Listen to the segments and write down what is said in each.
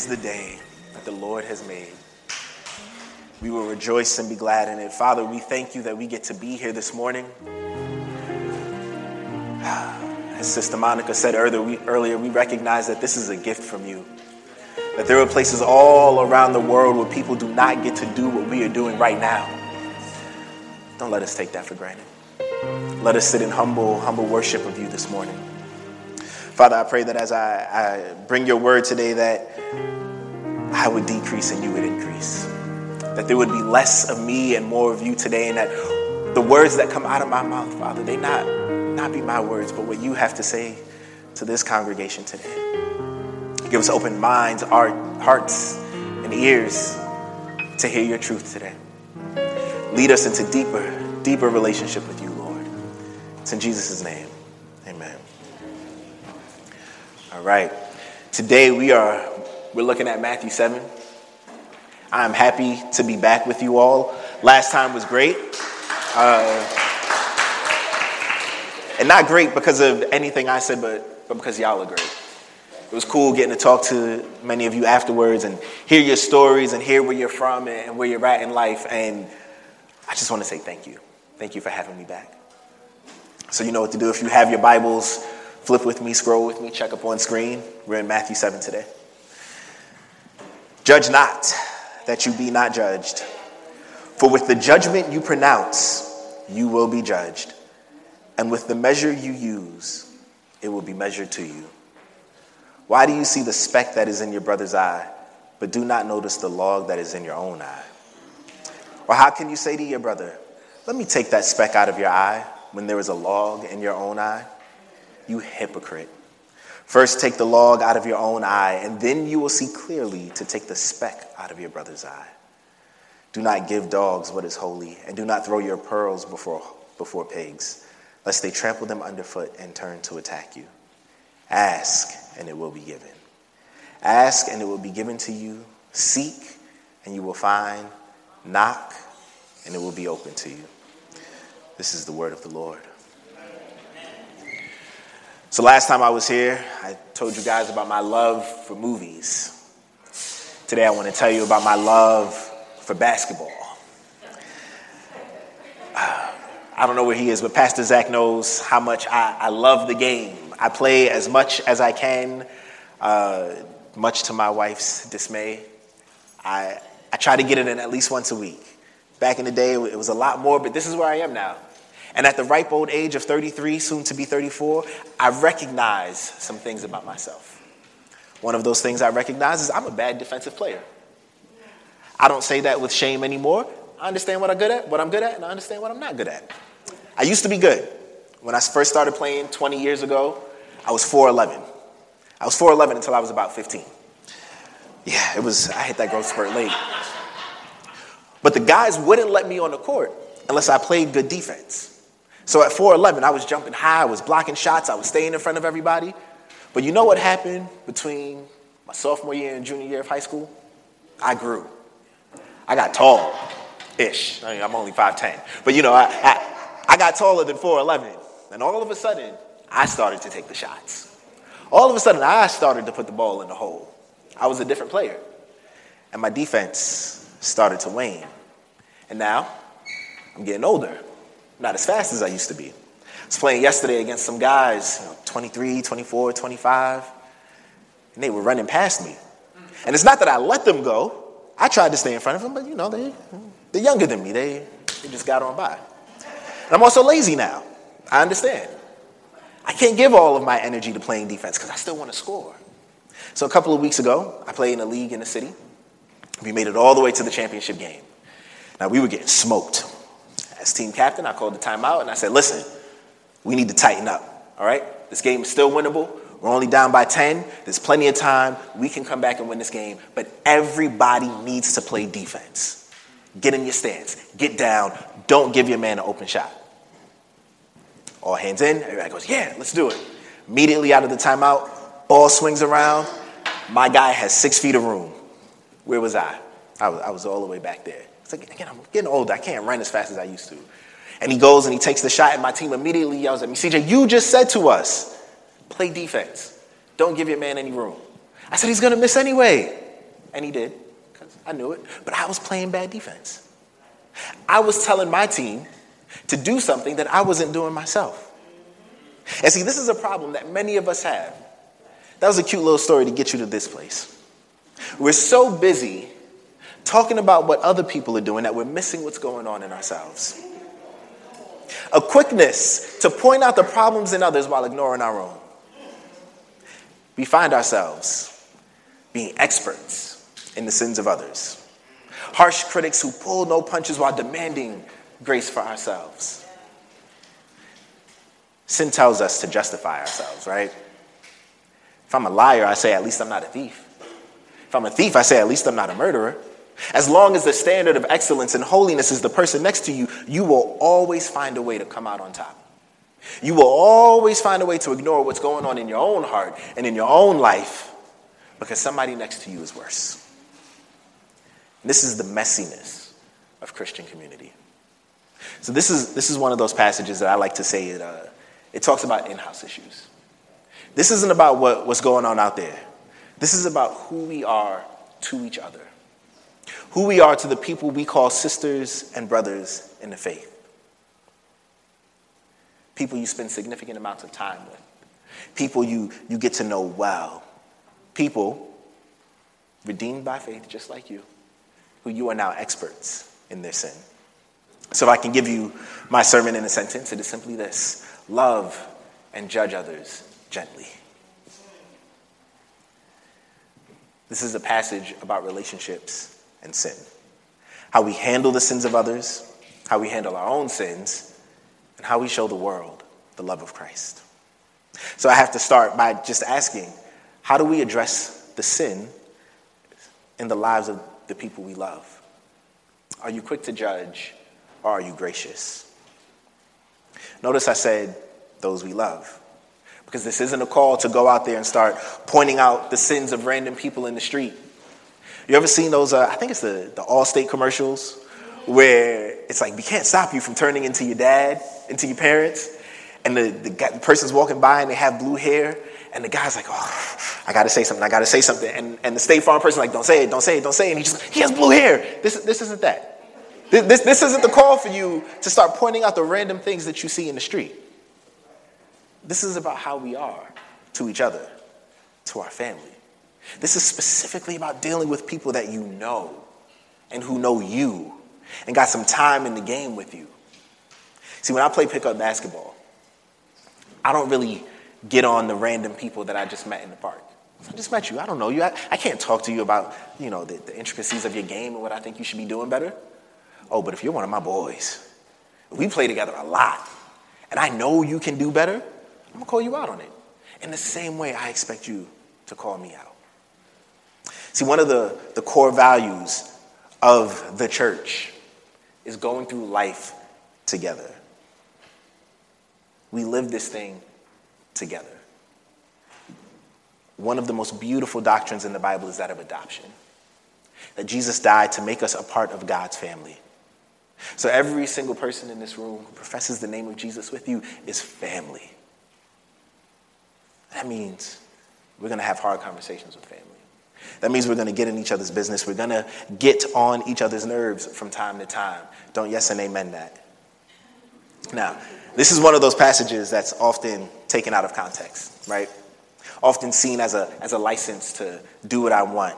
is the day that the Lord has made. We will rejoice and be glad in it. Father, we thank you that we get to be here this morning. As Sister Monica said earlier we, earlier, we recognize that this is a gift from you. That there are places all around the world where people do not get to do what we are doing right now. Don't let us take that for granted. Let us sit in humble, humble worship of you this morning. Father, I pray that as I, I bring your word today, that I would decrease and you would increase. That there would be less of me and more of you today, and that the words that come out of my mouth, Father, they not, not be my words, but what you have to say to this congregation today. Give us open minds, art, hearts, and ears to hear your truth today. Lead us into deeper, deeper relationship with you, Lord. It's in Jesus' name. Amen. All right. Today we are we're looking at Matthew 7. I'm happy to be back with you all. Last time was great. Uh, and not great because of anything I said, but, but because y'all are great. It was cool getting to talk to many of you afterwards and hear your stories and hear where you're from and where you're at in life. And I just want to say thank you. Thank you for having me back. So, you know what to do. If you have your Bibles, flip with me, scroll with me, check up on screen. We're in Matthew 7 today. Judge not, that you be not judged. For with the judgment you pronounce, you will be judged. And with the measure you use, it will be measured to you. Why do you see the speck that is in your brother's eye, but do not notice the log that is in your own eye? Or how can you say to your brother, Let me take that speck out of your eye, when there is a log in your own eye? You hypocrite. First, take the log out of your own eye, and then you will see clearly to take the speck out of your brother's eye. Do not give dogs what is holy, and do not throw your pearls before, before pigs, lest they trample them underfoot and turn to attack you. Ask, and it will be given. Ask, and it will be given to you. Seek, and you will find. Knock, and it will be open to you. This is the word of the Lord. So, last time I was here, I told you guys about my love for movies. Today, I want to tell you about my love for basketball. Uh, I don't know where he is, but Pastor Zach knows how much I, I love the game. I play as much as I can, uh, much to my wife's dismay. I, I try to get it in at least once a week. Back in the day, it was a lot more, but this is where I am now. And at the ripe old age of 33, soon to be 34, I recognize some things about myself. One of those things I recognize is I'm a bad defensive player. I don't say that with shame anymore. I understand what I'm good at, what I'm good at, and I understand what I'm not good at. I used to be good. When I first started playing 20 years ago, I was 4'11. I was 4'11 until I was about 15. Yeah, it was, I hit that growth spurt late. But the guys wouldn't let me on the court unless I played good defense. So at 4'11, I was jumping high, I was blocking shots, I was staying in front of everybody. But you know what happened between my sophomore year and junior year of high school? I grew. I got tall ish. I mean, I'm only 5'10. But you know, I, I, I got taller than 4'11. And all of a sudden, I started to take the shots. All of a sudden, I started to put the ball in the hole. I was a different player. And my defense started to wane. And now, I'm getting older not as fast as I used to be. I was playing yesterday against some guys, you know, 23, 24, 25, and they were running past me. And it's not that I let them go. I tried to stay in front of them, but you know, they, they're younger than me. They, they just got on by. And I'm also lazy now. I understand. I can't give all of my energy to playing defense because I still want to score. So a couple of weeks ago, I played in a league in the city. We made it all the way to the championship game. Now, we were getting smoked as team captain, I called the timeout and I said, listen, we need to tighten up, all right? This game is still winnable. We're only down by 10. There's plenty of time. We can come back and win this game, but everybody needs to play defense. Get in your stance, get down, don't give your man an open shot. All hands in, everybody goes, yeah, let's do it. Immediately out of the timeout, ball swings around. My guy has six feet of room. Where was I? I was, I was all the way back there. It's like, again, I'm getting older. I can't run as fast as I used to. And he goes and he takes the shot, and my team immediately yells at me, CJ, you just said to us, play defense. Don't give your man any room. I said, he's going to miss anyway. and he did, because I knew it, but I was playing bad defense. I was telling my team to do something that I wasn't doing myself. And see, this is a problem that many of us have. That was a cute little story to get you to this place. We're so busy talking about what other people are doing that we're missing what's going on in ourselves. A quickness to point out the problems in others while ignoring our own. We find ourselves being experts in the sins of others, harsh critics who pull no punches while demanding grace for ourselves. Sin tells us to justify ourselves, right? If I'm a liar, I say, at least I'm not a thief. If I'm a thief, I say, at least I'm not a murderer. As long as the standard of excellence and holiness is the person next to you, you will always find a way to come out on top. You will always find a way to ignore what's going on in your own heart and in your own life because somebody next to you is worse. This is the messiness of Christian community. So this is, this is one of those passages that I like to say it, uh, it talks about in-house issues. This isn't about what, what's going on out there. This is about who we are to each other, who we are to the people we call sisters and brothers in the faith, people you spend significant amounts of time with, people you, you get to know well, people redeemed by faith just like you, who you are now experts in their sin. So, if I can give you my sermon in a sentence, it is simply this. Love and judge others gently. This is a passage about relationships and sin. How we handle the sins of others, how we handle our own sins, and how we show the world the love of Christ. So I have to start by just asking how do we address the sin in the lives of the people we love? Are you quick to judge or are you gracious? Notice I said those we love. Because this isn't a call to go out there and start pointing out the sins of random people in the street. You ever seen those? Uh, I think it's the, the Allstate commercials where it's like, we can't stop you from turning into your dad, into your parents. And the, the, guy, the person's walking by and they have blue hair. And the guy's like, oh, I got to say something. I got to say something. And, and the State Farm person like, don't say it, don't say it, don't say it. And he just, he has blue hair. This, this isn't that. This, this, this isn't the call for you to start pointing out the random things that you see in the street. This is about how we are to each other, to our family. This is specifically about dealing with people that you know and who know you and got some time in the game with you. See, when I play pickup basketball, I don't really get on the random people that I just met in the park. I just met you. I don't know you. I, I can't talk to you about, you know, the, the intricacies of your game and what I think you should be doing better. Oh, but if you're one of my boys, we play together a lot, and I know you can do better, I'm going to call you out on it. In the same way, I expect you to call me out. See, one of the, the core values of the church is going through life together. We live this thing together. One of the most beautiful doctrines in the Bible is that of adoption. That Jesus died to make us a part of God's family. So every single person in this room who professes the name of Jesus with you is family. That means we're going to have hard conversations with family. That means we're going to get in each other's business. We're going to get on each other's nerves from time to time. Don't yes and amen that. Now, this is one of those passages that's often taken out of context, right? Often seen as a, as a license to do what I want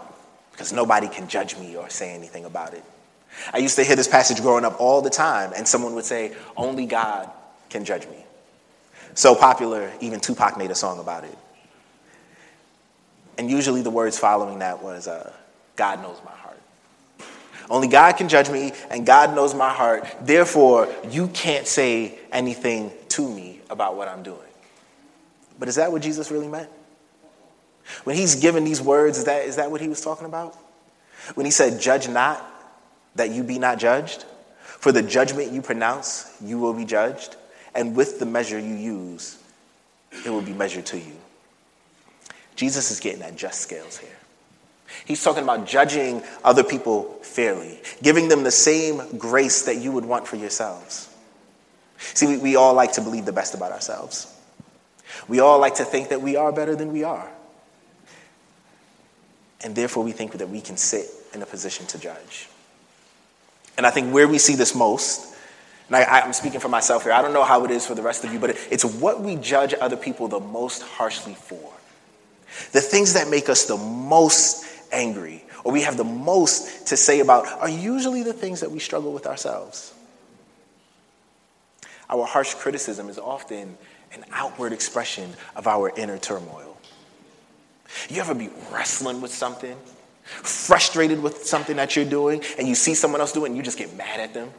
because nobody can judge me or say anything about it. I used to hear this passage growing up all the time, and someone would say, Only God can judge me. So popular, even Tupac made a song about it. And usually the words following that was, uh, God knows my heart. Only God can judge me, and God knows my heart. Therefore, you can't say anything to me about what I'm doing. But is that what Jesus really meant? When he's given these words, is that, is that what he was talking about? When he said, Judge not, that you be not judged? For the judgment you pronounce, you will be judged and with the measure you use, it will be measured to you. Jesus is getting at just scales here. He's talking about judging other people fairly, giving them the same grace that you would want for yourselves. See, we, we all like to believe the best about ourselves. We all like to think that we are better than we are. And therefore, we think that we can sit in a position to judge. And I think where we see this most, and I, am speaking for myself here, I don't know how it is for the rest of you, but it, it's what we judge other people the most harshly for. The things that make us the most angry or we have the most to say about are usually the things that we struggle with ourselves. Our harsh criticism is often an outward expression of our inner turmoil. You ever be wrestling with something, frustrated with something that you're doing, and you see someone else doing it and you just get mad at them?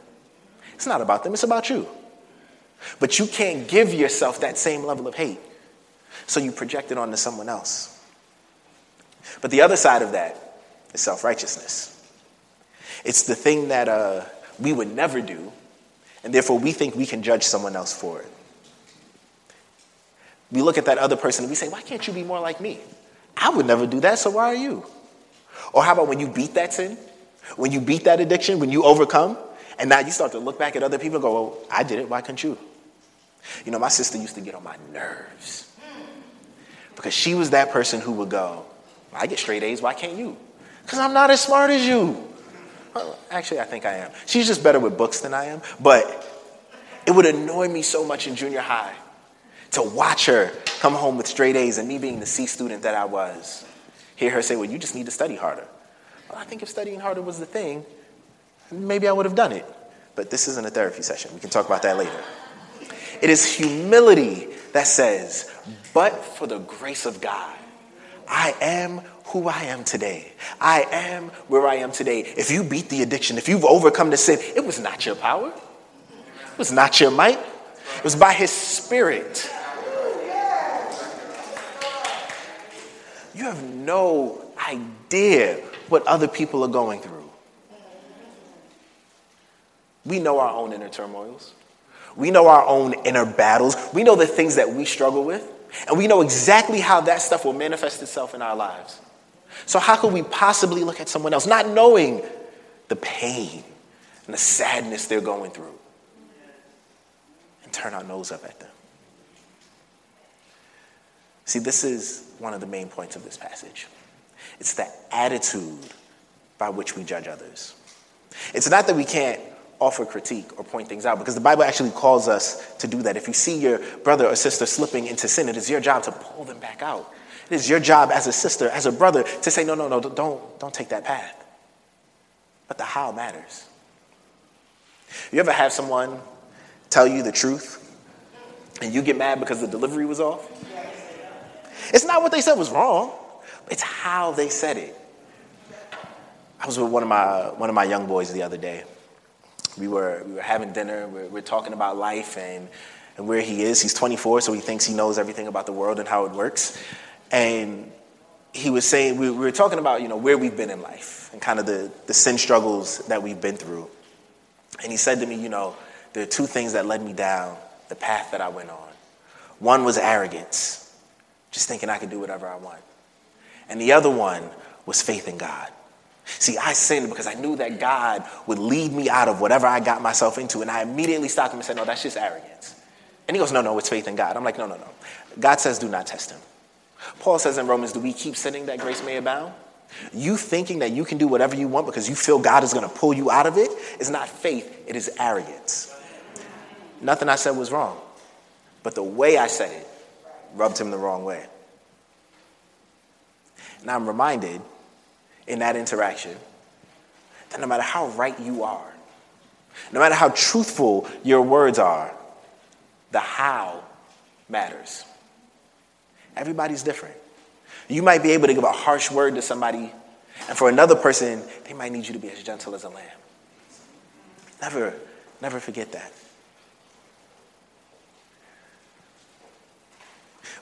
It's not about them, it's about you. But you can't give yourself that same level of hate. So you project it onto someone else. But the other side of that is self righteousness. It's the thing that uh, we would never do, and therefore we think we can judge someone else for it. We look at that other person and we say, Why can't you be more like me? I would never do that, so why are you? Or how about when you beat that sin? When you beat that addiction, when you overcome, and now you start to look back at other people and go, Well, I did it, why couldn't you? You know, my sister used to get on my nerves because she was that person who would go, I get straight A's, why can't you? Because I'm not as smart as you. Well, actually, I think I am. She's just better with books than I am. But it would annoy me so much in junior high to watch her come home with straight A's and me being the C student that I was. Hear her say, Well, you just need to study harder. Well, I think if studying harder was the thing, maybe I would have done it. But this isn't a therapy session. We can talk about that later. It is humility that says, But for the grace of God, I am who I am today. I am where I am today. If you beat the addiction, if you've overcome the sin, it was not your power, it was not your might, it was by His Spirit. You have no idea what other people are going through. We know our own inner turmoils. We know our own inner battles. We know the things that we struggle with. And we know exactly how that stuff will manifest itself in our lives. So, how could we possibly look at someone else not knowing the pain and the sadness they're going through and turn our nose up at them? See, this is one of the main points of this passage. It's the attitude by which we judge others. It's not that we can't offer critique or point things out because the Bible actually calls us to do that. If you see your brother or sister slipping into sin, it is your job to pull them back out. It is your job as a sister, as a brother, to say, no, no, no, don't, don't take that path. But the how matters. You ever have someone tell you the truth and you get mad because the delivery was off? It's not what they said was wrong, it's how they said it. I was with one of my, one of my young boys the other day we were, we were having dinner, we we're, talking about life and, and where he is. He's 24, so he thinks he knows everything about the world and how it works. And he was saying, we, we were talking about, you know, where we've been in life and kind of the, the sin struggles that we've been through. And he said to me, you know, there are two things that led me down the path that I went on. One was arrogance, just thinking I could do whatever I want. And the other one was faith in God. See, I sinned because I knew that God would lead me out of whatever I got myself into. And I immediately stopped him and said, No, that's just arrogance. And he goes, No, no, it's faith in God. I'm like, No, no, no. God says, Do not test him. Paul says in Romans, Do we keep sinning that grace may abound? You thinking that you can do whatever you want because you feel God is going to pull you out of it is not faith, it is arrogance. Nothing I said was wrong, but the way I said it rubbed him the wrong way. And I'm reminded in that interaction that no matter how right you are, no matter how truthful your words are, the how matters. Everybody's different. You might be able to give a harsh word to somebody, and for another person, they might need you to be as gentle as a lamb. Never, never forget that.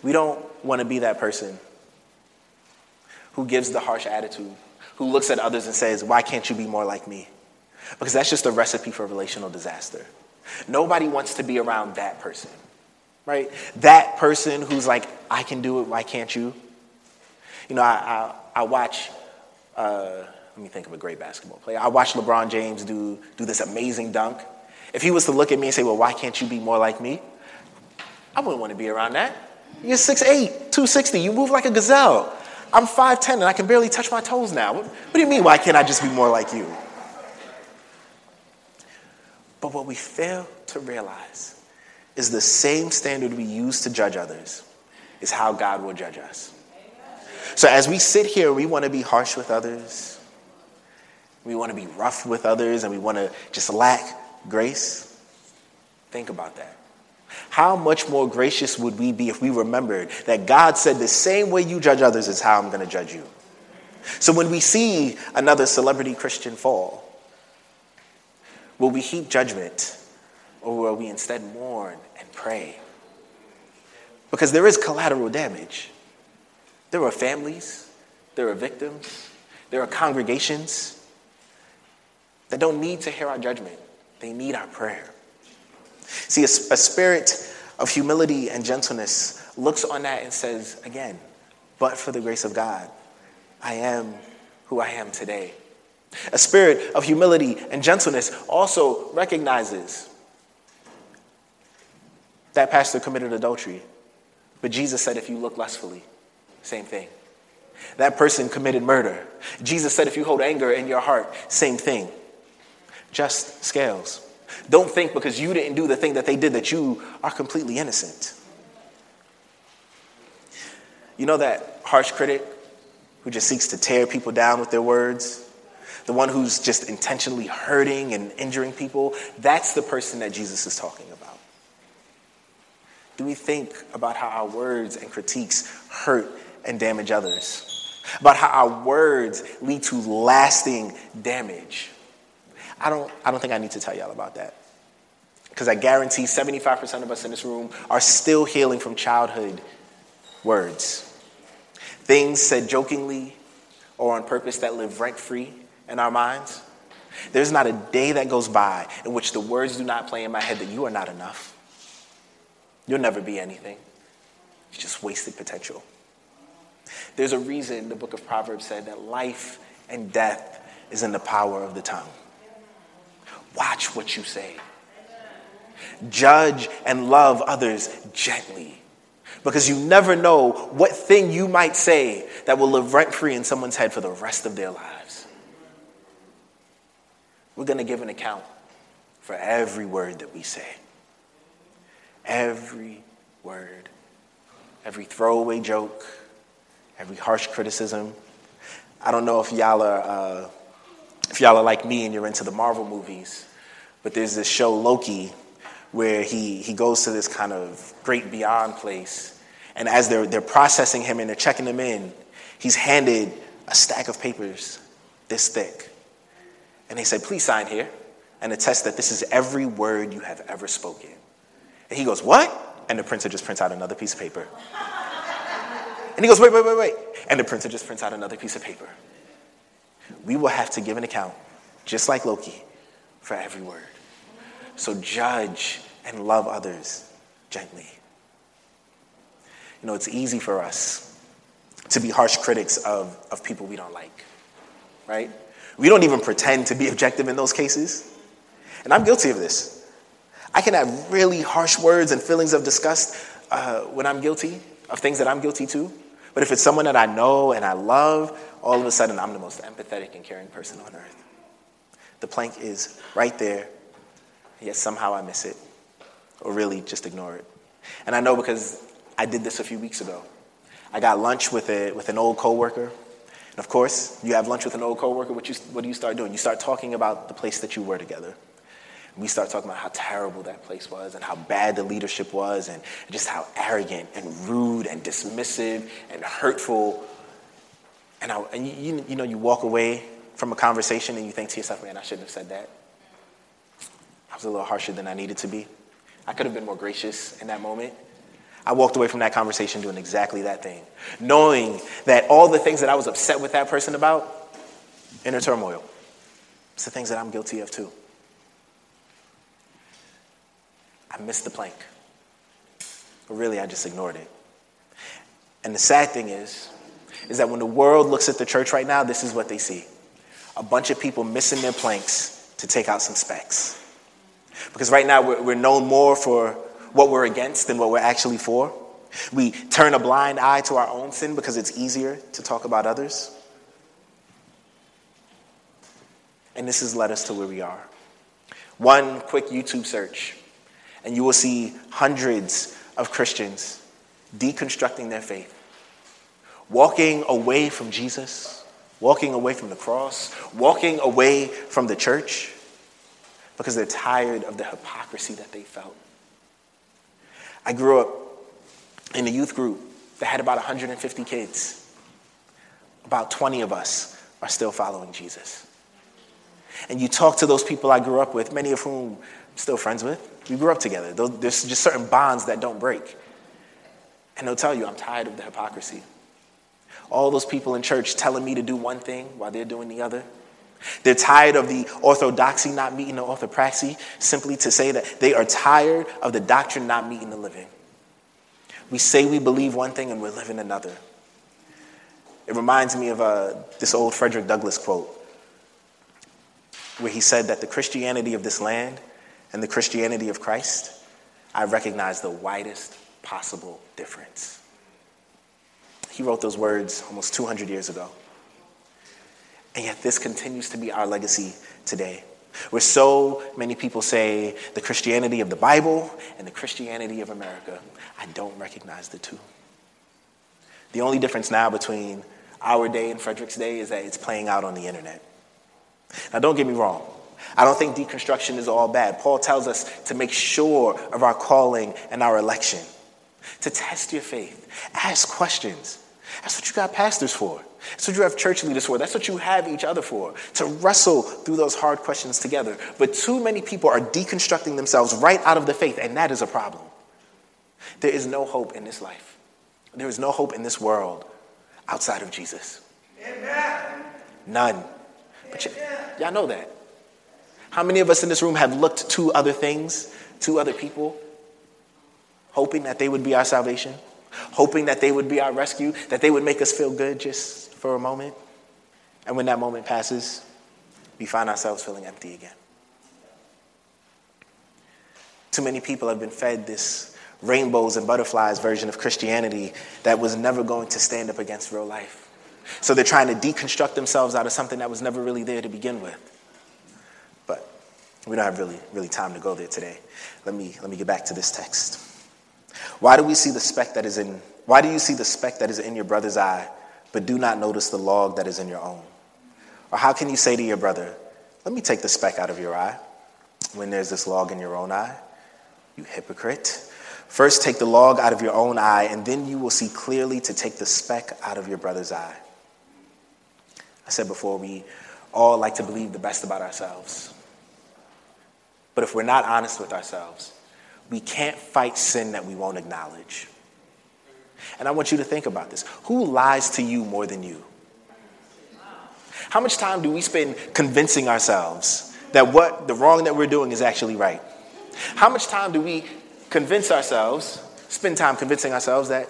We don't want to be that person who gives the harsh attitude who looks at others and says, Why can't you be more like me? Because that's just a recipe for relational disaster. Nobody wants to be around that person, right? That person who's like, I can do it, why can't you? You know, I, I, I watch, uh, let me think of a great basketball player. I watch LeBron James do, do this amazing dunk. If he was to look at me and say, Well, why can't you be more like me? I wouldn't want to be around that. You're 6'8, 260. You move like a gazelle. I'm 5'10 and I can barely touch my toes now. What, what do you mean, why can't I just be more like you? But what we fail to realize is the same standard we use to judge others is how God will judge us. So as we sit here, we want to be harsh with others. We want to be rough with others and we want to just lack grace. Think about that. How much more gracious would we be if we remembered that God said the same way you judge others is how I'm going to judge you? So when we see another celebrity Christian fall, will we heap judgment or will we instead mourn and pray? Because there is collateral damage. There are families, there are victims, there are congregations that don't need to hear our judgment, they need our prayer. See, a, a spirit of humility and gentleness looks on that and says, again, but for the grace of God, I am who I am today. A spirit of humility and gentleness also recognizes that pastor committed adultery, but Jesus said, if you look lustfully, same thing. That person committed murder. Jesus said, if you hold anger in your heart, same thing. Just scales. Don't think because you didn't do the thing that they did that you are completely innocent. You know that harsh critic who just seeks to tear people down with their words? The one who's just intentionally hurting and injuring people? That's the person that Jesus is talking about. Do we think about how our words and critiques hurt and damage others? About how our words lead to lasting damage? I don't, I don't think I need to tell y'all about that. Because I guarantee 75% of us in this room are still healing from childhood words. Things said jokingly or on purpose that live rent free in our minds. There's not a day that goes by in which the words do not play in my head that you are not enough. You'll never be anything. It's just wasted potential. There's a reason the book of Proverbs said that life and death is in the power of the tongue. Watch what you say. Judge and love others gently. Because you never know what thing you might say that will live rent free in someone's head for the rest of their lives. We're going to give an account for every word that we say. Every word. Every throwaway joke. Every harsh criticism. I don't know if y'all are. Uh, if y'all are like me and you're into the Marvel movies, but there's this show Loki where he, he goes to this kind of great beyond place. And as they're, they're processing him and they're checking him in, he's handed a stack of papers this thick. And they say, please sign here and attest that this is every word you have ever spoken. And he goes, what? And the printer just prints out another piece of paper. And he goes, wait, wait, wait, wait. And the printer just prints out another piece of paper we will have to give an account, just like Loki, for every word. So judge and love others gently. You know, it's easy for us to be harsh critics of, of people we don't like, right? We don't even pretend to be objective in those cases. And I'm guilty of this. I can have really harsh words and feelings of disgust uh, when I'm guilty of things that I'm guilty too. But if it's someone that I know and I love, all of a sudden I'm the most empathetic and caring person on earth. The plank is right there, yet somehow I miss it, or really just ignore it. And I know because I did this a few weeks ago. I got lunch with, a, with an old coworker. And of course, you have lunch with an old coworker, what, you, what do you start doing? You start talking about the place that you were together. We start talking about how terrible that place was and how bad the leadership was and just how arrogant and rude and dismissive and hurtful and, I, and you, you know, you walk away from a conversation and you think to yourself, man, I shouldn't have said that. I was a little harsher than I needed to be. I could have been more gracious in that moment. I walked away from that conversation doing exactly that thing, knowing that all the things that I was upset with that person about, inner turmoil, it's the things that I'm guilty of too. I missed the plank. But really, I just ignored it. And the sad thing is, is that when the world looks at the church right now, this is what they see a bunch of people missing their planks to take out some specks. Because right now we're, known more for what we're against than what we're actually for. We turn a blind eye to our own sin because it's easier to talk about others. And this has led us to where we are. One quick YouTube search, and you will see hundreds of Christians deconstructing their faith, walking away from Jesus, walking away from the cross, walking away from the church because they're tired of the hypocrisy that they felt. I grew up in a youth group that had about 150 kids. About 20 of us are still following Jesus. And you talk to those people I grew up with, many of whom still friends with. We grew up together. There's just certain bonds that don't break. And they'll tell you, I'm tired of the hypocrisy. All those people in church telling me to do one thing while they're doing the other. They're tired of the orthodoxy not meeting the orthopraxy, simply to say that they are tired of the doctrine not meeting the living. We say we believe one thing and we're living another. It reminds me of uh, this old Frederick Douglass quote, where he said that the Christianity of this land and the Christianity of Christ, I recognize the widest possible difference. He wrote those words almost 200 years ago. And yet, this continues to be our legacy today. Where so many people say the Christianity of the Bible and the Christianity of America. I don't recognize the two. The only difference now between our day and Frederick's day is that it's playing out on the internet. Now, don't get me wrong. I don't think deconstruction is all bad. Paul tells us to make sure of our calling and our election, to test your faith, ask questions. That's what you got pastors for. That's what you have church leaders for. That's what you have each other for, to wrestle through those hard questions together. But too many people are deconstructing themselves right out of the faith, and that is a problem. There is no hope in this life, there is no hope in this world outside of Jesus. Amen. None. But y- y'all know that. How many of us in this room have looked to other things, to other people, hoping that they would be our salvation, hoping that they would be our rescue, that they would make us feel good just for a moment? And when that moment passes, we find ourselves feeling empty again. Too many people have been fed this rainbows and butterflies version of Christianity that was never going to stand up against real life. So they're trying to deconstruct themselves out of something that was never really there to begin with. We don't have really, really time to go there today. Let me, let me get back to this text. Why do we see the speck that is in, why do you see the speck that is in your brother's eye, but do not notice the log that is in your own? Or how can you say to your brother, let me take the speck out of your eye, when there's this log in your own eye? You hypocrite. First, take the log out of your own eye, and then you will see clearly to take the speck out of your brother's eye. I said before, we all like to believe the best about ourselves. But if we're not honest with ourselves, we can't fight sin that we won't acknowledge. And I want you to think about this who lies to you more than you? How much time do we spend convincing ourselves that what the wrong that we're doing is actually right? How much time do we convince ourselves, spend time convincing ourselves that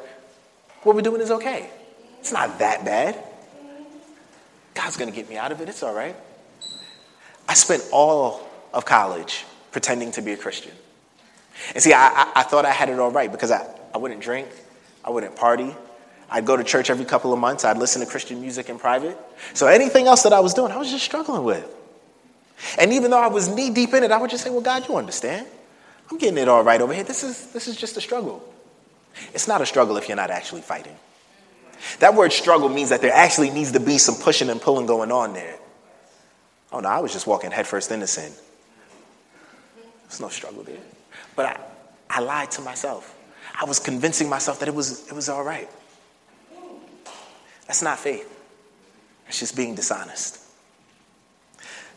what we're doing is okay. It's not that bad. God's going to get me out of it. It's all right. I spent all of college pretending to be a Christian. And see, I, I, thought I had it all right because I, I wouldn't drink, I wouldn't party. I'd go to church every couple of months. I'd listen to Christian music in private. So anything else that I was doing, I was just struggling with. And even though I was knee deep in it, I would just say, Well, God, you understand. I'm getting it all right over here. This is, this is just a struggle. It's not a struggle if you're not actually fighting. That word struggle means that there actually needs to be some pushing and pulling going on there. Oh no, I was just walking headfirst into sin. There's no struggle there. But I, I lied to myself. I was convincing myself that it was, it was all right. That's not faith. It's just being dishonest.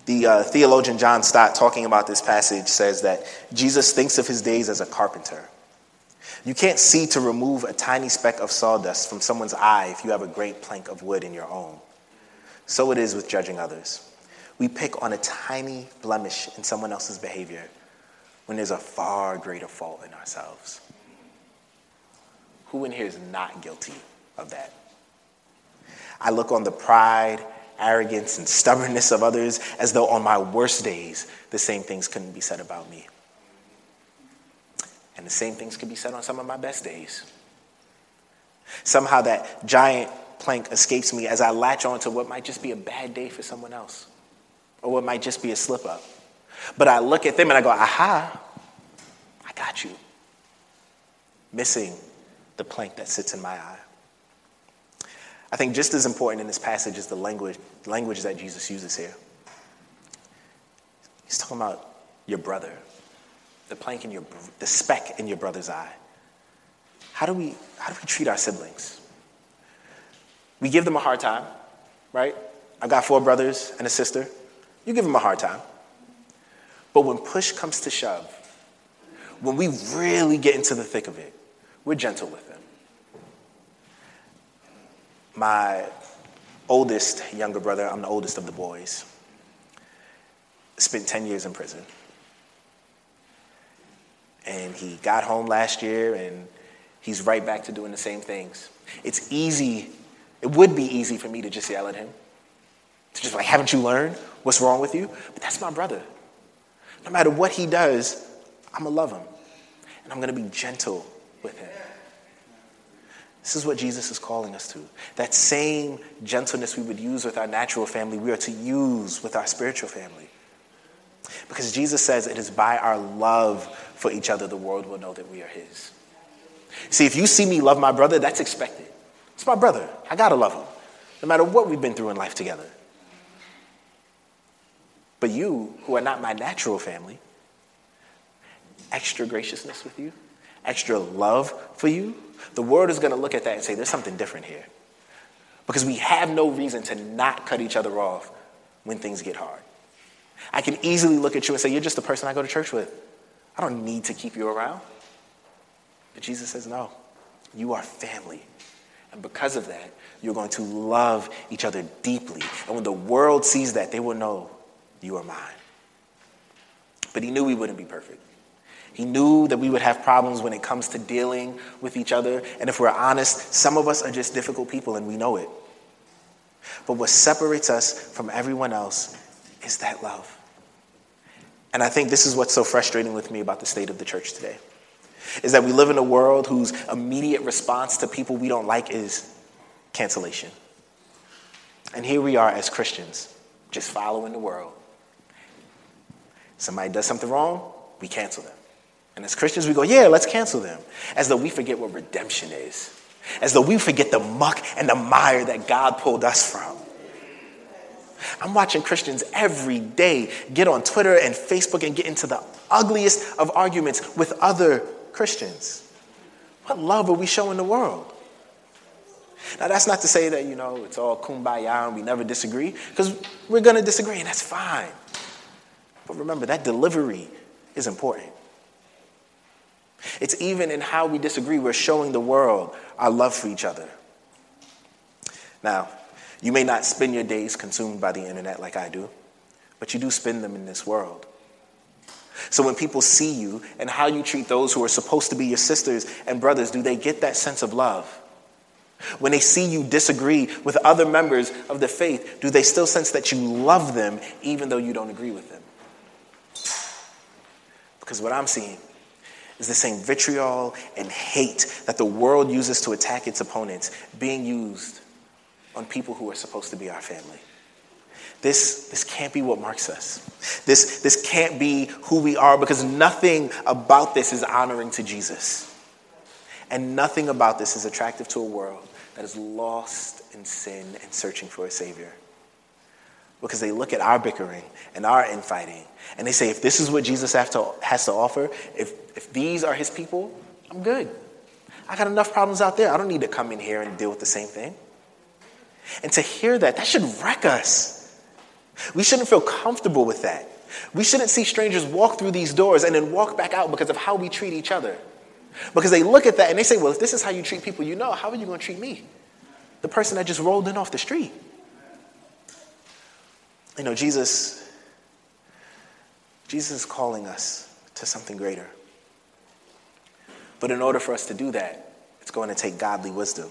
The uh, theologian John Stott, talking about this passage, says that Jesus thinks of his days as a carpenter. You can't see to remove a tiny speck of sawdust from someone's eye if you have a great plank of wood in your own. So it is with judging others. We pick on a tiny blemish in someone else's behavior when there's a far greater fault in ourselves. Who in here is not guilty of that? I look on the pride arrogance and stubbornness of others as though on my worst days the same things couldn't be said about me. And the same things could be said on some of my best days. Somehow that giant plank escapes me as I latch on to what might just be a bad day for someone else or what might just be a slip up. But I look at them and I go, aha, I got you. Missing the plank that sits in my eye. I think just as important in this passage is the language, language that Jesus uses here. He's talking about your brother, the plank in your, the speck in your brother's eye. How do we, how do we treat our siblings? We give them a hard time, right? I've got four brothers and a sister. You give them a hard time. But when push comes to shove, when we really get into the thick of it, we're gentle with them. My oldest younger brother, I'm the oldest of the boys, spent 10 years in prison. And he got home last year and he's right back to doing the same things. It's easy, it would be easy for me to just yell at him. To just like, haven't you learned what's wrong with you? But that's my brother. No matter what he does, I'm gonna love him. And I'm gonna be gentle with him. This is what Jesus is calling us to. That same gentleness we would use with our natural family, we are to use with our spiritual family. Because Jesus says it is by our love for each other the world will know that we are His. See, if you see me love my brother, that's expected. It's my brother. I gotta love him, no matter what we've been through in life together. But you, who are not my natural family, extra graciousness with you, extra love for you, the world is gonna look at that and say, there's something different here. Because we have no reason to not cut each other off when things get hard. I can easily look at you and say, You're just the person I go to church with. I don't need to keep you around. But Jesus says, No, you are family. And because of that, you're going to love each other deeply. And when the world sees that, they will know you are mine. But he knew we wouldn't be perfect. He knew that we would have problems when it comes to dealing with each other. And if we're honest, some of us are just difficult people and we know it. But what separates us from everyone else is that love. And I think this is what's so frustrating with me about the state of the church today is that we live in a world whose immediate response to people we don't like is cancellation. And here we are as Christians, just following the world. Somebody does something wrong, we cancel them. And as Christians, we go, yeah, let's cancel them. As though we forget what redemption is. As though we forget the muck and the mire that God pulled us from. I'm watching Christians every day get on Twitter and Facebook and get into the ugliest of arguments with other Christians. What love are we showing the world? Now, that's not to say that, you know, it's all kumbaya and we never disagree, because we're going to disagree, and that's fine. But remember, that delivery is important. It's even in how we disagree, we're showing the world our love for each other. Now, you may not spend your days consumed by the internet like I do, but you do spend them in this world. So when people see you and how you treat those who are supposed to be your sisters and brothers, do they get that sense of love? When they see you disagree with other members of the faith, do they still sense that you love them even though you don't agree with them? Because what I'm seeing is the same vitriol and hate that the world uses to attack its opponents being used on people who are supposed to be our family. This, this can't be what marks us. This, this can't be who we are because nothing about this is honoring to Jesus. And nothing about this is attractive to a world that is lost in sin and searching for a Savior. Because they look at our bickering and our infighting and they say, if this is what Jesus to, has to offer, if, if these are his people, I'm good. I got enough problems out there. I don't need to come in here and deal with the same thing. And to hear that, that should wreck us. We shouldn't feel comfortable with that. We shouldn't see strangers walk through these doors and then walk back out because of how we treat each other. Because they look at that and they say, well, if this is how you treat people you know, how are you going to treat me? The person that just rolled in off the street. You know, Jesus, Jesus is calling us to something greater. But in order for us to do that, it's going to take godly wisdom.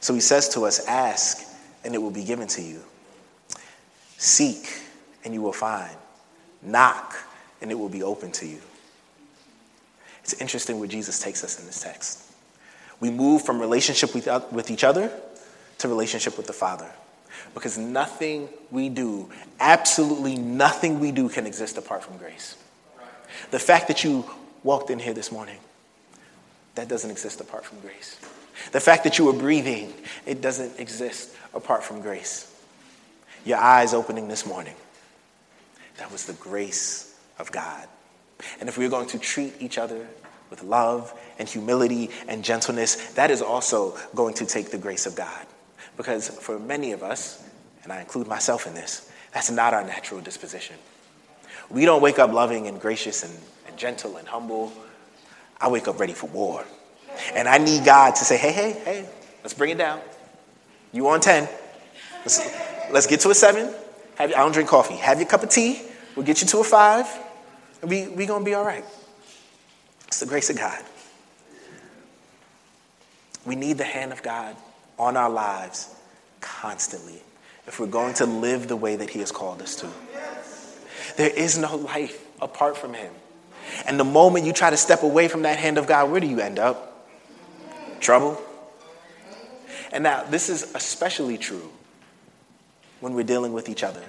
So he says to us, Ask, and it will be given to you. Seek, and you will find. Knock, and it will be open to you. It's interesting where Jesus takes us in this text. We move from relationship with, with each other to relationship with the Father. Because nothing we do, absolutely nothing we do, can exist apart from grace. The fact that you walked in here this morning, that doesn't exist apart from grace. The fact that you were breathing, it doesn't exist apart from grace. Your eyes opening this morning, that was the grace of God. And if we're going to treat each other with love and humility and gentleness, that is also going to take the grace of God. Because for many of us, and I include myself in this, that's not our natural disposition. We don't wake up loving and gracious and, and gentle and humble. I wake up ready for war. And I need God to say, hey, hey, hey, let's bring it down. You on 10. Let's, let's get to a 7. Have, I don't drink coffee. Have your cup of tea. We'll get you to a 5. And we, we going to be all right. It's the grace of God. We need the hand of God on our lives constantly if we're going to live the way that He has called us to. There is no life apart from Him. And the moment you try to step away from that hand of God, where do you end up? Trouble. And now, this is especially true when we're dealing with each other.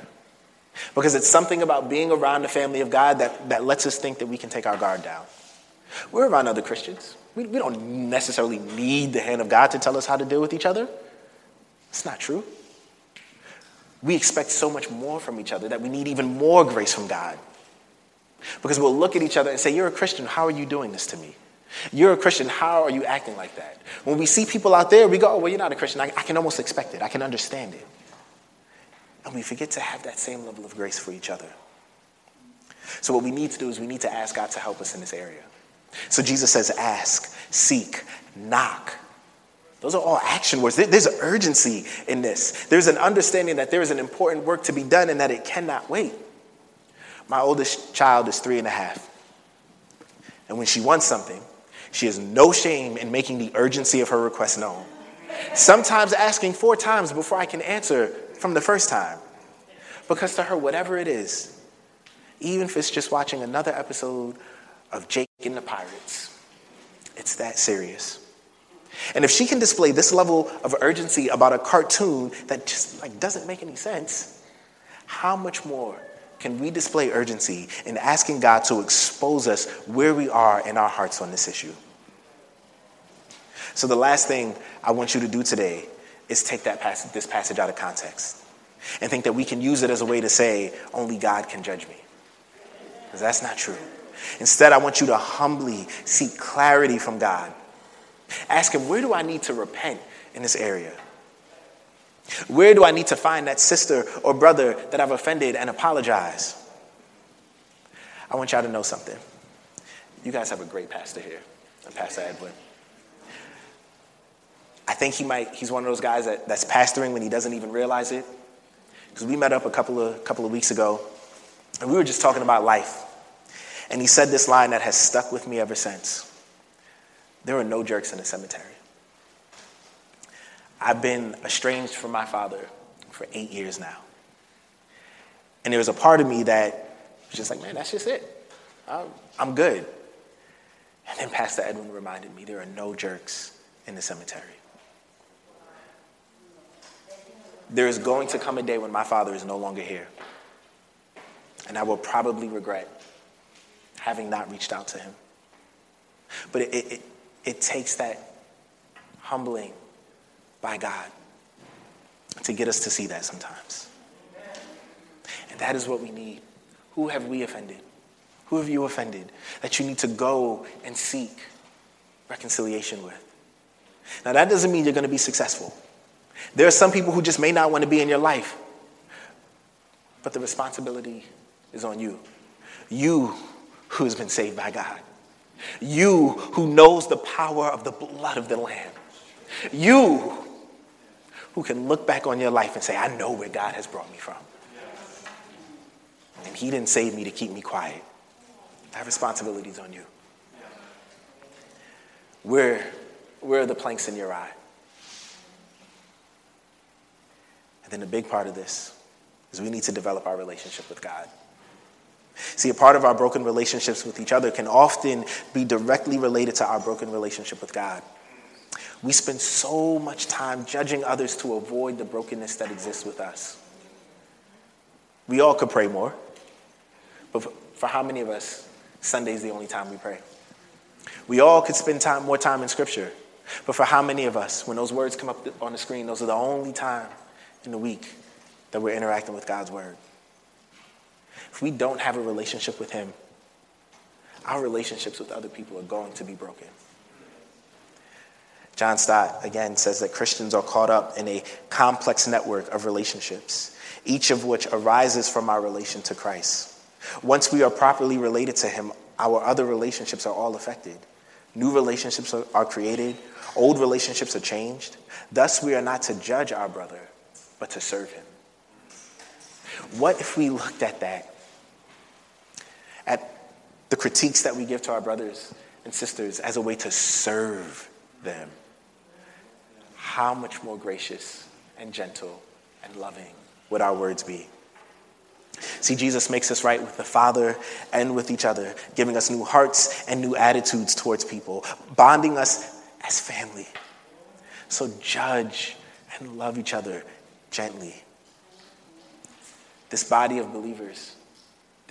Because it's something about being around the family of God that, that lets us think that we can take our guard down. We're around other Christians. We, we don't necessarily need the hand of God to tell us how to deal with each other. It's not true. We expect so much more from each other that we need even more grace from God. Because we'll look at each other and say, You're a Christian, how are you doing this to me? You're a Christian, how are you acting like that? When we see people out there, we go, oh, Well, you're not a Christian. I, I can almost expect it, I can understand it. And we forget to have that same level of grace for each other. So, what we need to do is we need to ask God to help us in this area. So, Jesus says, Ask, seek, knock. Those are all action words. There's urgency in this. There's an understanding that there is an important work to be done and that it cannot wait. My oldest child is three and a half. And when she wants something, she has no shame in making the urgency of her request known. Sometimes asking four times before I can answer from the first time. Because to her, whatever it is, even if it's just watching another episode of Jake and the Pirates, it's that serious. And if she can display this level of urgency about a cartoon that just like doesn't make any sense, how much more can we display urgency in asking God to expose us where we are in our hearts on this issue? So, the last thing I want you to do today is take that passage, this passage out of context and think that we can use it as a way to say, only God can judge me. Because that's not true. Instead, I want you to humbly seek clarity from God. Ask Him, where do I need to repent in this area? Where do I need to find that sister or brother that I've offended and apologize? I want y'all to know something. You guys have a great pastor here, Pastor Edwin. I think he might, he's one of those guys that, that's pastoring when he doesn't even realize it. Because we met up a couple of, couple of weeks ago, and we were just talking about life. And he said this line that has stuck with me ever since There are no jerks in the cemetery. I've been estranged from my father for eight years now. And there was a part of me that was just like, man, that's just it. I'm good. And then Pastor Edwin reminded me there are no jerks in the cemetery. There is going to come a day when my father is no longer here. And I will probably regret having not reached out to him. But it, it, it takes that humbling by God to get us to see that sometimes. And that is what we need. Who have we offended? Who have you offended that you need to go and seek reconciliation with? Now, that doesn't mean you're going to be successful. There are some people who just may not want to be in your life, but the responsibility is on you. You who has been saved by God. You who knows the power of the blood of the Lamb. You who can look back on your life and say, I know where God has brought me from. And He didn't save me to keep me quiet. That responsibility is on you. Where, where are the planks in your eye? And then the big part of this is we need to develop our relationship with God. See, a part of our broken relationships with each other can often be directly related to our broken relationship with God. We spend so much time judging others to avoid the brokenness that exists with us. We all could pray more, but for how many of us, Sunday is the only time we pray? We all could spend time, more time in Scripture, but for how many of us, when those words come up on the screen, those are the only time in the week that we're interacting with God's Word? If we don't have a relationship with Him, our relationships with other people are going to be broken. John Stott, again, says that Christians are caught up in a complex network of relationships, each of which arises from our relation to Christ. Once we are properly related to Him, our other relationships are all affected. New relationships are created, old relationships are changed. Thus, we are not to judge our brother, but to serve him. What if we looked at that? At the critiques that we give to our brothers and sisters as a way to serve them? How much more gracious and gentle and loving would our words be? See, Jesus makes us right with the Father and with each other, giving us new hearts and new attitudes towards people, bonding us as family. So judge and love each other gently. This body of believers,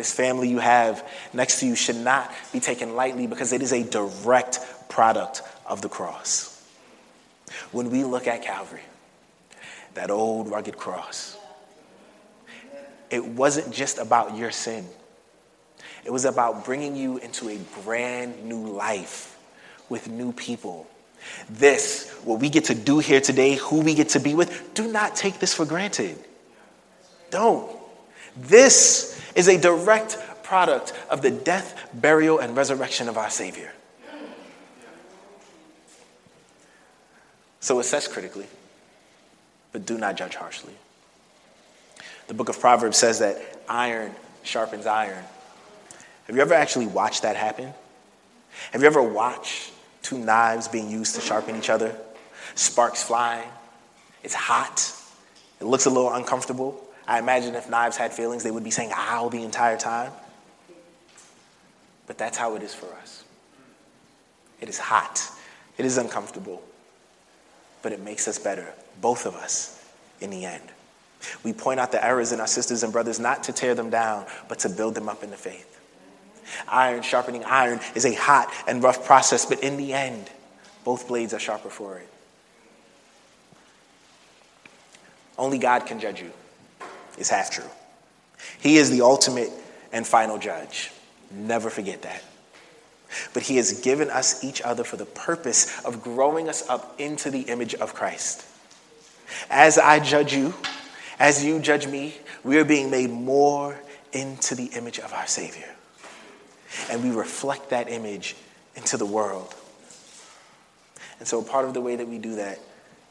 this family you have next to you should not be taken lightly because it is a direct product of the cross. When we look at Calvary, that old rugged cross, it wasn't just about your sin. It was about bringing you into a brand new life with new people. This, what we get to do here today, who we get to be with, do not take this for granted. Don't. This is a direct product of the death, burial, and resurrection of our Savior. So assess critically, but do not judge harshly. The book of Proverbs says that iron sharpens iron. Have you ever actually watched that happen? Have you ever watched two knives being used to sharpen each other? Sparks flying. It's hot. It looks a little uncomfortable. I imagine if knives had feelings, they would be saying ow the entire time. But that's how it is for us. It is hot. It is uncomfortable. But it makes us better, both of us, in the end. We point out the errors in our sisters and brothers not to tear them down, but to build them up in the faith. Iron sharpening iron is a hot and rough process, but in the end, both blades are sharper for it. Only God can judge you, is half true. He is the ultimate and final judge. Never forget that. But He has given us each other for the purpose of growing us up into the image of Christ. As I judge you, as you judge me, we are being made more into the image of our Savior. And we reflect that image into the world. And so, part of the way that we do that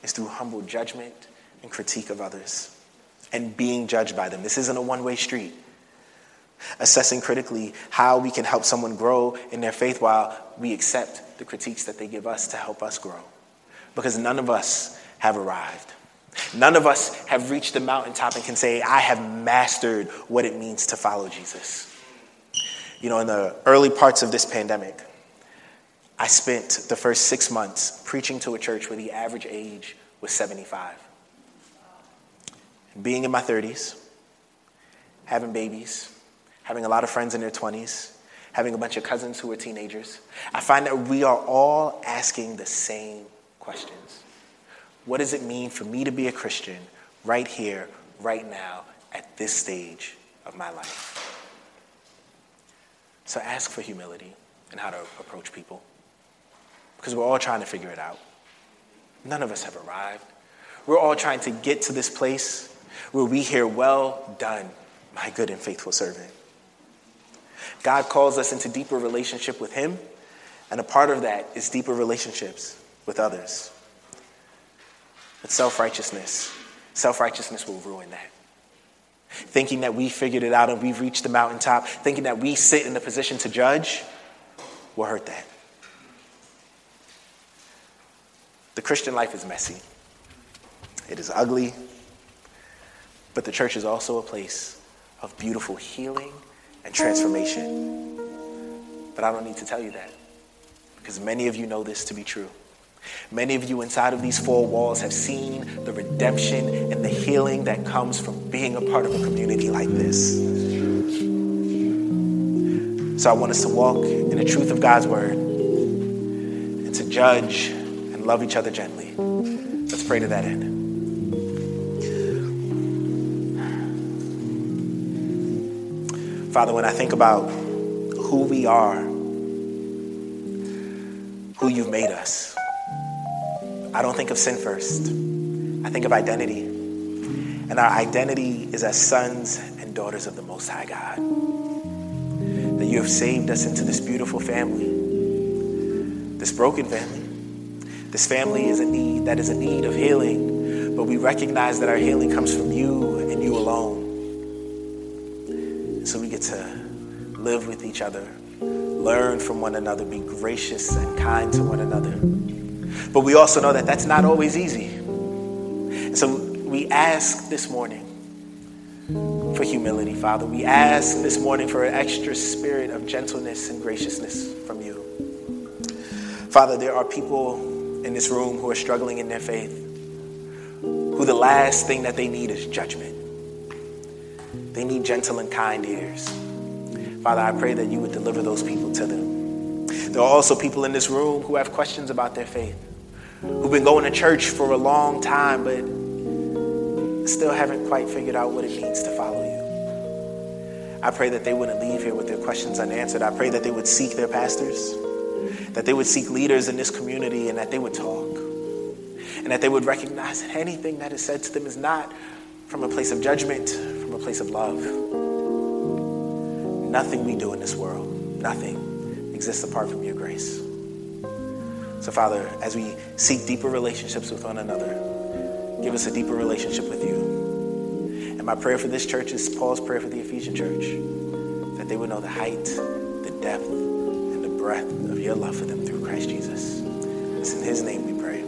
is through humble judgment and critique of others and being judged by them. This isn't a one way street. Assessing critically how we can help someone grow in their faith while we accept the critiques that they give us to help us grow. Because none of us have arrived. None of us have reached the mountaintop and can say, I have mastered what it means to follow Jesus. You know, in the early parts of this pandemic, I spent the first six months preaching to a church where the average age was 75. Being in my 30s, having babies, having a lot of friends in their 20s, having a bunch of cousins who are teenagers, I find that we are all asking the same questions. What does it mean for me to be a Christian right here, right now, at this stage of my life? So ask for humility and how to approach people. Because we're all trying to figure it out. None of us have arrived. We're all trying to get to this place where we hear, Well done, my good and faithful servant. God calls us into deeper relationship with Him, and a part of that is deeper relationships with others. But self righteousness, self righteousness will ruin that. Thinking that we figured it out and we've reached the mountaintop, thinking that we sit in the position to judge, will hurt that. The Christian life is messy, it is ugly, but the church is also a place of beautiful healing and transformation. But I don't need to tell you that because many of you know this to be true. Many of you inside of these four walls have seen the redemption and the healing that comes from being a part of a community like this. So I want us to walk in the truth of God's word and to judge and love each other gently. Let's pray to that end. Father, when I think about who we are, who you've made us, I don't think of sin first. I think of identity. And our identity is as sons and daughters of the Most High God. That you have saved us into this beautiful family, this broken family. This family is a need that is a need of healing, but we recognize that our healing comes from you and you alone. So we get to live with each other, learn from one another, be gracious and kind to one another. But we also know that that's not always easy. So we ask this morning for humility, Father. We ask this morning for an extra spirit of gentleness and graciousness from you. Father, there are people in this room who are struggling in their faith, who the last thing that they need is judgment. They need gentle and kind ears. Father, I pray that you would deliver those people to them. There are also people in this room who have questions about their faith, who've been going to church for a long time, but still haven't quite figured out what it means to follow you. I pray that they wouldn't leave here with their questions unanswered. I pray that they would seek their pastors, that they would seek leaders in this community, and that they would talk. And that they would recognize that anything that is said to them is not from a place of judgment, a place of love. Nothing we do in this world, nothing exists apart from your grace. So, Father, as we seek deeper relationships with one another, give us a deeper relationship with you. And my prayer for this church is Paul's prayer for the Ephesian church that they would know the height, the depth, and the breadth of your love for them through Christ Jesus. It's in his name we pray.